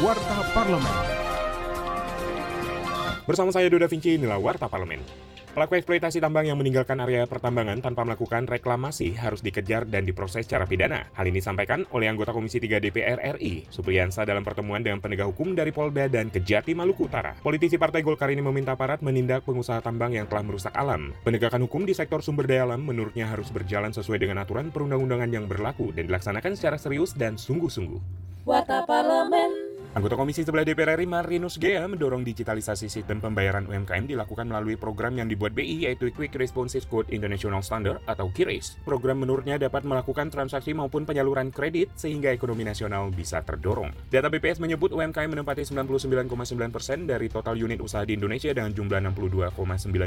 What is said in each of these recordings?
Warta Parlemen. Bersama saya Doda Vinci, inilah Warta Parlemen. Pelaku eksploitasi tambang yang meninggalkan area pertambangan tanpa melakukan reklamasi harus dikejar dan diproses secara pidana. Hal ini disampaikan oleh anggota Komisi 3 DPR RI, Supriyansa dalam pertemuan dengan penegak hukum dari Polda dan Kejati Maluku Utara. Politisi Partai Golkar ini meminta aparat menindak pengusaha tambang yang telah merusak alam. Penegakan hukum di sektor sumber daya alam menurutnya harus berjalan sesuai dengan aturan perundang-undangan yang berlaku dan dilaksanakan secara serius dan sungguh-sungguh. Warta Parlemen. Anggota Komisi 11 DPR RI Marinus Gea mendorong digitalisasi sistem pembayaran UMKM dilakukan melalui program yang dibuat BI yaitu Quick Responsive Code International Standard atau QRIS. Program menurutnya dapat melakukan transaksi maupun penyaluran kredit sehingga ekonomi nasional bisa terdorong. Data BPS menyebut UMKM menempati 99,9% dari total unit usaha di Indonesia dengan jumlah 62,9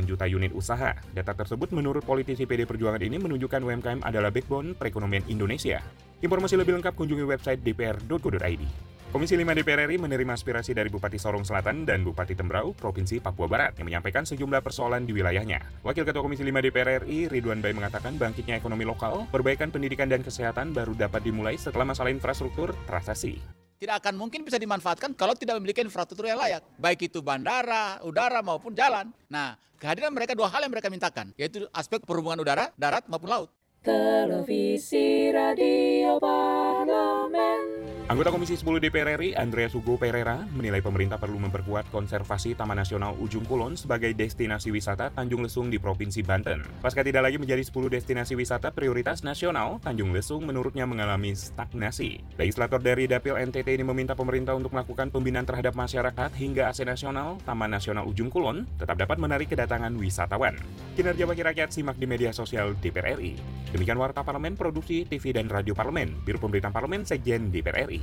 juta unit usaha. Data tersebut menurut politisi PD Perjuangan ini menunjukkan UMKM adalah backbone perekonomian Indonesia. Informasi lebih lengkap kunjungi website dpr.go.id. Komisi 5 DPR RI menerima aspirasi dari Bupati Sorong Selatan dan Bupati Tembrau, Provinsi Papua Barat, yang menyampaikan sejumlah persoalan di wilayahnya. Wakil Ketua Komisi 5 DPR RI, Ridwan Bay mengatakan bangkitnya ekonomi lokal, perbaikan pendidikan dan kesehatan baru dapat dimulai setelah masalah infrastruktur terasasi tidak akan mungkin bisa dimanfaatkan kalau tidak memiliki infrastruktur yang layak, baik itu bandara, udara maupun jalan. Nah, kehadiran mereka dua hal yang mereka mintakan, yaitu aspek perhubungan udara, darat maupun laut. Televisi Radio Parlemen. Anggota Komisi 10 DPR RI, Andreas Hugo Pereira, menilai pemerintah perlu memperkuat konservasi Taman Nasional Ujung Kulon sebagai destinasi wisata Tanjung Lesung di Provinsi Banten. Pasca tidak lagi menjadi 10 destinasi wisata prioritas nasional, Tanjung Lesung menurutnya mengalami stagnasi. Legislator dari Dapil NTT ini meminta pemerintah untuk melakukan pembinaan terhadap masyarakat hingga AC Nasional, Taman Nasional Ujung Kulon, tetap dapat menarik kedatangan wisatawan. Kinerja Wakil Rakyat simak di media sosial DPR RI. Demikian Warta Parlemen Produksi TV dan Radio Parlemen, Biro Pemberitaan Parlemen Sekjen DPR RI.